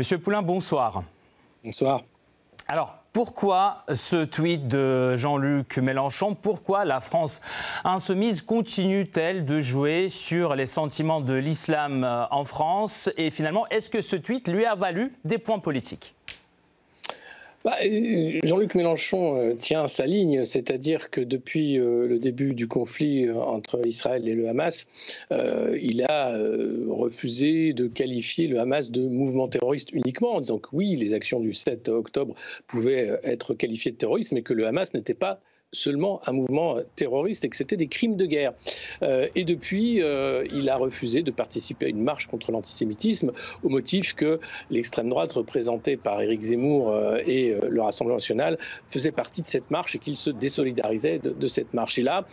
Monsieur Poulain, bonsoir. Bonsoir. Alors, pourquoi ce tweet de Jean-Luc Mélenchon? Pourquoi la France insoumise continue-t-elle de jouer sur les sentiments de l'islam en France? Et finalement, est-ce que ce tweet lui a valu des points politiques? Bah, euh, Jean-Luc Mélenchon euh, tient sa ligne, c'est-à-dire que depuis euh, le début du conflit entre Israël et le Hamas, il a refusé de qualifier le Hamas de mouvement terroriste uniquement, en disant que oui, les actions du 7 octobre pouvaient être qualifiées de terrorisme, mais que le Hamas n'était pas seulement un mouvement terroriste et que c'était des crimes de guerre. Euh, et depuis, euh, il a refusé de participer à une marche contre l'antisémitisme au motif que l'extrême droite représentée par Éric Zemmour euh, et le Rassemblement national faisait partie de cette marche et qu'il se désolidarisait de, cette marche. Et là,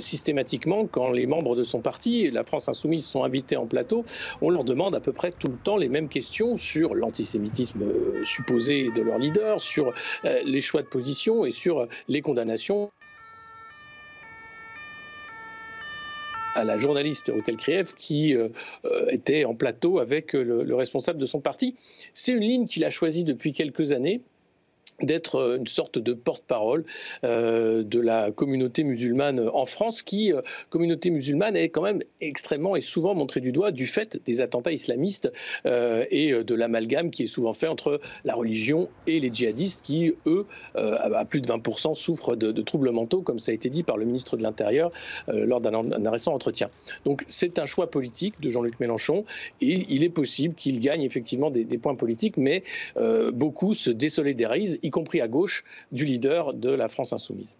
systématiquement, quand les membres de son parti, la France insoumise, sont invités en plateau, on leur demande à peu près tout le temps les mêmes questions sur l'antisémitisme supposé de leur leader, sur les choix de position et sur les condamnations à la journaliste Hotel Kriev qui euh, euh, était en plateau avec le, responsable de son parti. C'est une ligne qu'il a choisie depuis quelques années d'être euh, une sorte de porte-parole euh, de la communauté musulmane en France, qui, euh, communauté musulmane, est quand même extrêmement et souvent montrée du doigt du fait des attentats islamistes et de l'amalgame qui est souvent fait entre la religion et les djihadistes, qui, eux, à plus de 20%, souffrent de, troubles mentaux, comme ça a été dit par le ministre de l'Intérieur lors d'un récent entretien. Donc c'est un choix politique de Jean-Luc Mélenchon, et il est possible qu'il gagne effectivement des, des, points politiques, mais beaucoup se désolidarisent, y compris à gauche du leader de la France insoumise.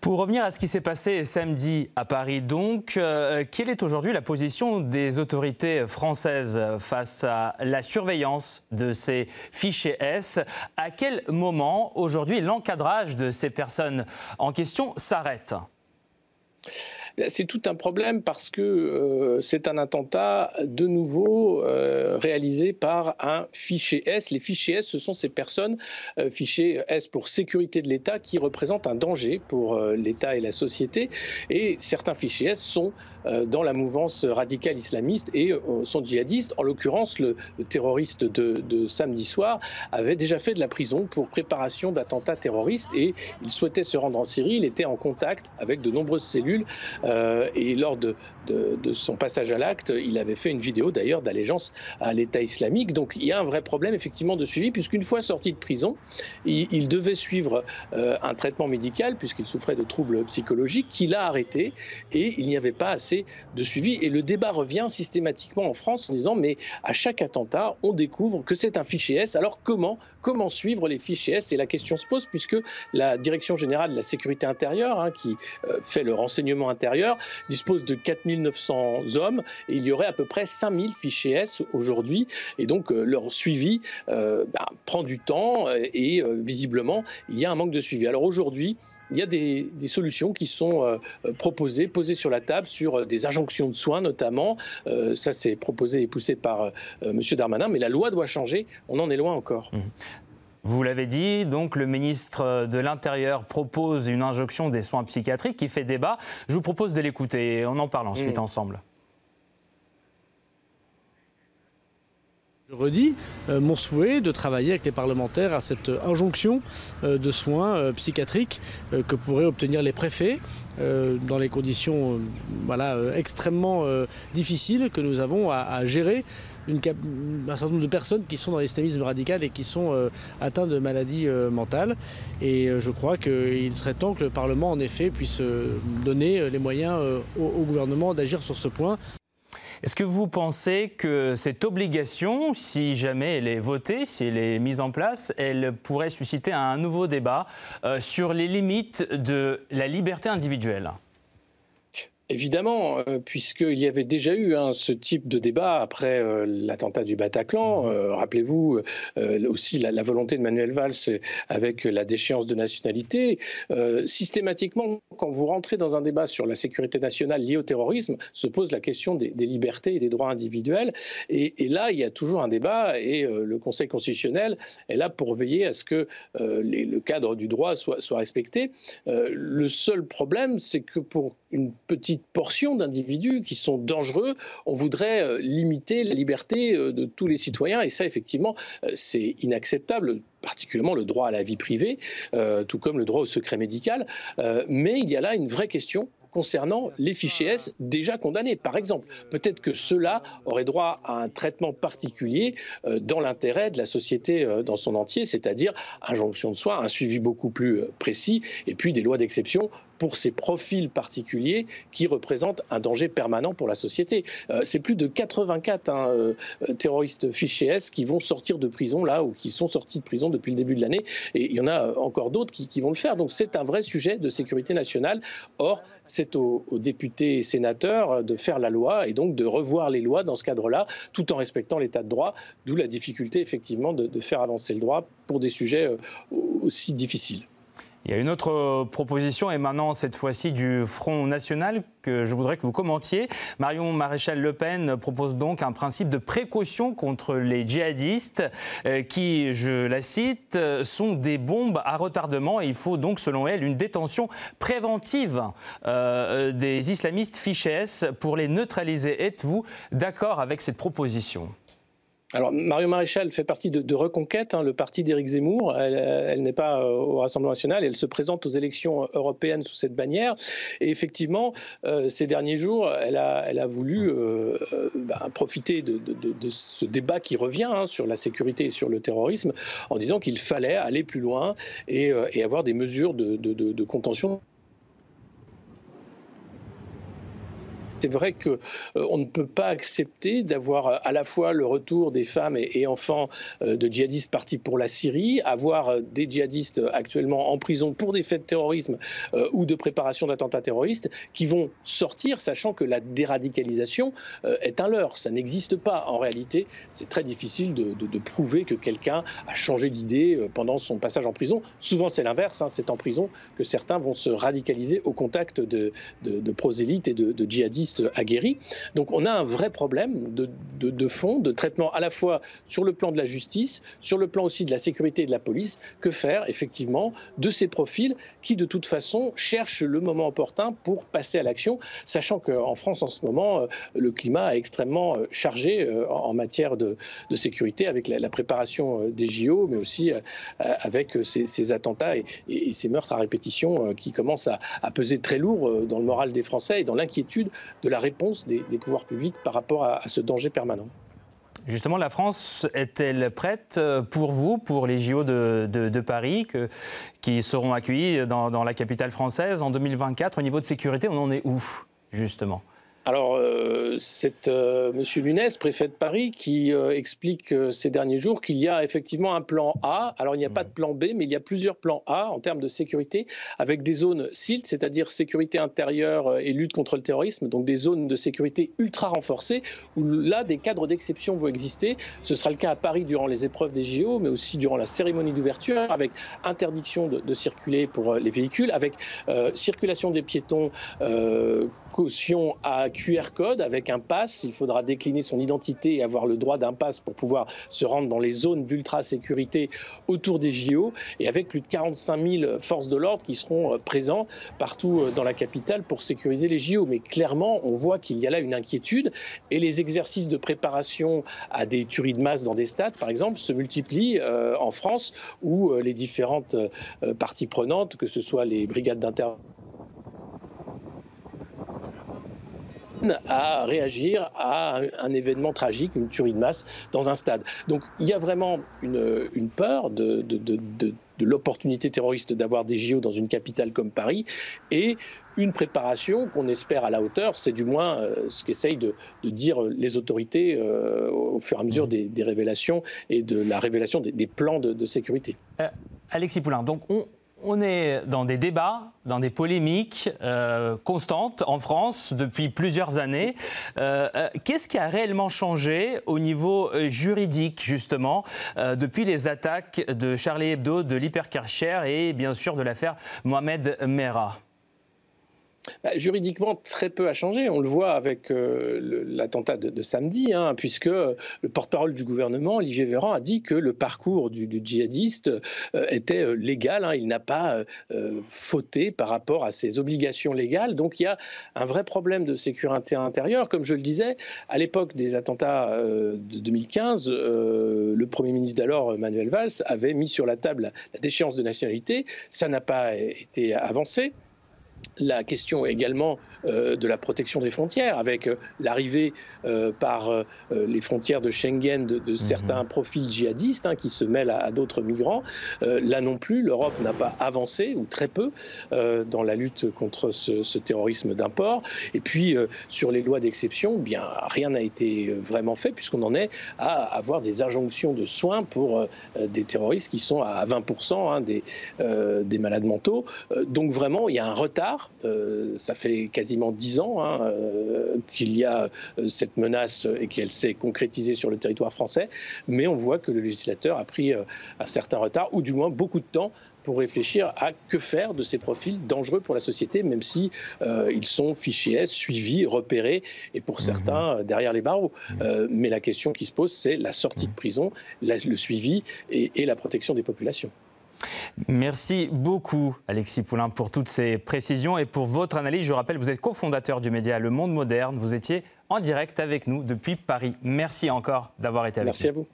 Pour revenir à ce qui s'est passé samedi à Paris, donc, euh, quelle est aujourd'hui la position des autorités françaises face à la surveillance de ces fichiers S? À quel moment aujourd'hui l'encadrage de ces personnes en question s'arrête? C'est tout un problème parce que euh, c'est un attentat de nouveau euh, réalisé par un fichier S. Les fichiers S, ce sont ces personnes, euh, S pour sécurité de l'État, qui représentent un danger pour l'État et la société. Et certains fichiers S sont dans la mouvance radicale islamiste et sont djihadistes. En l'occurrence, le, terroriste de, samedi soir avait déjà fait de la prison pour préparation d'attentats terroristes et il souhaitait se rendre en Syrie. Il était en contact avec de nombreuses cellules euh, et lors de, son passage à l'acte, il avait fait une vidéo d'ailleurs d'allégeance à l'État islamique. Donc il y a un vrai problème effectivement de suivi, puisqu'une fois sorti de prison, il, devait suivre euh, un traitement médical, puisqu'il souffrait de troubles psychologiques, qu'il a arrêté, et il n'y avait pas assez de suivi. Et le débat revient systématiquement en France en disant, mais à chaque attentat, on découvre que c'est un fichier S. Alors comment comment suivre les fichiers S Et la question se pose puisque la Direction générale de la sécurité intérieure, hein, qui euh, fait le renseignement intérieur, dispose de 4900 hommes et il y aurait à peu près 5000 fichiers S aujourd'hui. Et donc euh, leur suivi euh, bah, prend du temps et visiblement il y a un manque de suivi. Alors aujourd'hui, il y a des, solutions qui sont euh, proposées, posées sur la table, sur euh, des injonctions de soins notamment. Euh, ça, c'est proposé et poussé par M. Darmanin, mais la loi doit changer. On en est loin encore. Mmh. Vous l'avez dit, donc le ministre de l'Intérieur propose une injonction des soins psychiatriques qui fait débat. Je vous propose de l'écouter et on en parle ensuite mmh. ensemble. Je redis euh, mon souhait de travailler avec les parlementaires à cette injonction euh, de soins euh, psychiatriques que pourraient obtenir les préfets dans les conditions extrêmement difficiles que nous avons à, gérer un certain nombre de personnes qui sont dans l'islamisme radical et qui sont atteintes de maladies mentales. Et je crois qu'il serait temps que le Parlement, en effet, puisse donner les moyens au gouvernement d'agir sur ce point. Est-ce que vous pensez que cette obligation, si jamais elle est votée, si elle est mise en place, elle pourrait susciter un nouveau débat euh, sur les limites de la liberté individuelle? Évidemment, euh, puisqu'il y avait déjà eu hein, ce type de débat après euh, l'attentat du Bataclan. Mhm. Euh, rappelez-vous aussi la, volonté de Manuel Valls avec la déchéance de nationalité. systématiquement, quand vous rentrez dans un débat sur la sécurité nationale liée au terrorisme, se pose la question des, libertés et des droits individuels. Et, là, il y a toujours un débat et le Conseil constitutionnel est là pour veiller à ce que le cadre du droit soit, soit respecté. le seul problème, c'est que pour une petite petite portion d'individus qui sont dangereux, on voudrait limiter la liberté de tous les citoyens. Et ça, effectivement, c'est inacceptable particulièrement le droit à la vie privée, tout comme le droit au secret médical. mais il y a là une vraie question concernant les fichiers S déjà condamnés. Par exemple, peut-être que ceux-là auraient droit à un traitement particulier euh, dans l'intérêt de la société euh, dans son entier, c'est-à-dire injonction de soins, un suivi beaucoup plus euh, précis, et puis des lois d'exception pour ces profils particuliers qui représentent un danger permanent pour la société. Euh, c'est plus de 84 hein, euh, terroristes fichés S qui vont sortir de prison là ou qui sont sortis de prison depuis le début de l'année et il y en a encore d'autres qui, vont le faire. Donc c'est un vrai sujet de sécurité nationale. Or, c'est aux, députés et sénateurs de faire la loi et donc de revoir les lois dans ce cadre-là, tout en respectant l'état de droit, d'où la difficulté effectivement de, faire avancer le droit pour des sujets euh, aussi difficiles. Il y a une autre euh, proposition émanant cette fois-ci du Front National que je voudrais que vous commentiez. Marion Maréchal Le Pen propose donc un principe de précaution contre les djihadistes euh, qui, je la cite, euh, sont des bombes à retardement et il faut donc, selon elle, une détention préventive des islamistes fichés pour les neutraliser. Êtes-vous d'accord avec cette proposition? Alors, Mario Maréchal fait partie de, Reconquête, hein, le parti d'Éric Zemmour. Elle, n'est pas euh, au Rassemblement national, elle se présente aux élections européennes sous cette bannière. Et effectivement, euh, ces derniers jours, elle a, voulu euh, bah, profiter de, ce débat qui revient hein, sur la sécurité et sur le terrorisme en disant qu'il fallait aller plus loin et, et avoir des mesures de contention C'est vrai qu'on euh, ne peut pas accepter d'avoir euh, à la fois le retour des femmes et, enfants euh, de djihadistes partis pour la Syrie, avoir des djihadistes actuellement en prison pour des faits de terrorisme ou de préparation d'attentats terroristes qui vont sortir, sachant que la déradicalisation est un leurre. Ça n'existe pas. En réalité, c'est très difficile de, prouver que quelqu'un a changé d'idée pendant son passage en prison. Souvent, c'est l'inverse. Hein. C'est en prison que certains vont se radicaliser au contact de, de prosélytes et de djihadistes aguerris. Donc on a un vrai problème de, fond, de traitement à la fois sur le plan de la justice, sur le plan aussi de la sécurité et de la police. Que faire effectivement de ces profils qui de toute façon cherchent le moment opportun pour passer à l'action, sachant qu'en France en ce moment, euh, le climat est extrêmement euh, chargé euh, en matière de, sécurité avec la, préparation des JO, mais aussi avec ces, attentats et, ces meurtres à répétition qui commencent à, à peser très lourd dans le moral des Français et dans l'inquiétude de la réponse des, pouvoirs publics par rapport à, ce danger permanent. Justement, la France est-elle prête euh, pour vous, pour les JO de, Paris, qui seront accueillis dans, la capitale française en 2024 Au niveau de sécurité, on en est où, justement? Alors, euh, c'est euh, M. Lunès, préfet de Paris, qui euh, explique ces derniers jours qu'il y a effectivement un plan A. Alors, il n'y a pas de plan B, mais il y a plusieurs plans A en termes de sécurité, avec des zones SILT, c'est-à-dire sécurité intérieure et lutte contre le terrorisme, donc des zones de sécurité ultra renforcées, où là, des cadres d'exception vont exister. Ce sera le cas à Paris durant les épreuves des JO, mais aussi durant la cérémonie d'ouverture, avec interdiction de, de, circuler pour les véhicules, avec circulation des piétons caution à QR code avec un pass. Il faudra décliner son identité et avoir le droit d'un pass pour pouvoir se rendre dans les zones d'ultra sécurité autour des JO. Et avec plus de 45 000 forces de l'ordre qui seront euh, présents partout euh, dans la capitale pour sécuriser les JO. Mais clairement, on voit qu'il y a là une inquiétude et les exercices de préparation à des tueries de masse dans des stades, par exemple, se multiplient euh, en France où les différentes parties prenantes, que ce soit les brigades d'intervention, à réagir à un, événement tragique, une tuerie de masse dans un stade. Donc il y a vraiment une, peur de, l'opportunité terroriste d'avoir des JO dans une capitale comme Paris et une préparation qu'on espère à la hauteur, c'est du moins euh, ce qu'essayent de, dire les autorités euh, au fur et à mesure mmh. des, révélations et de la révélation des, plans de, sécurité. Euh, Alexis Poulain, donc on, on est dans des débats, dans des polémiques euh, constantes en France depuis plusieurs années. Euh, euh, qu'est-ce qui a réellement changé au niveau juridique, justement, depuis les attaques de Charlie Hebdo, de l'Hypercarcher et bien sûr de l'affaire Mohamed Merah? Bah, juridiquement, très peu a changé. On le voit avec euh, l'attentat de, samedi, hein, puisque le porte-parole du gouvernement, Olivier Véran, a dit que le parcours du, djihadiste euh, était euh, légal. Hein. il n'a pas fauté par rapport à ses obligations légales. Donc il y a un vrai problème de sécurité intérieure. Comme je le disais, à l'époque des attentats de 2015, le Premier ministre d'alors, Manuel Valls, avait mis sur la table la déchéance de nationalité. Ça n'a pas été avancé la question également de la protection des frontières, avec euh, l'arrivée euh, par les frontières de Schengen de, mhm. certains profils djihadistes hein, qui se mêlent à, d'autres migrants. là non plus, l'Europe n'a pas avancé, ou très peu, dans la lutte contre ce, terrorisme d'import. Et puis, sur les lois d'exception, eh bien rien n'a été vraiment fait, puisqu'on en est à avoir des injonctions de soins pour des terroristes qui sont à 20% hein, des, des malades mentaux. donc vraiment, il y a un retard. ça fait quasi quasiment dix ans hein, euh, qu'il y a euh, cette menace et qu'elle s'est concrétisée sur le territoire français, mais on voit que le législateur a pris euh, un certain retard, ou du moins beaucoup de temps pour réfléchir à que faire de ces profils dangereux pour la société, même si ils sont fichés suivis, repérés, et pour certains derrière les barreaux. mais la question qui se pose, c'est la sortie de prison, le suivi et la protection des populations. Merci beaucoup, Alexis Poulain, pour toutes ces précisions et pour votre analyse. Je rappelle, vous êtes cofondateur du média Le Monde Moderne. Vous étiez en direct avec nous depuis Paris. Merci encore d'avoir été avec nous. Merci à vous.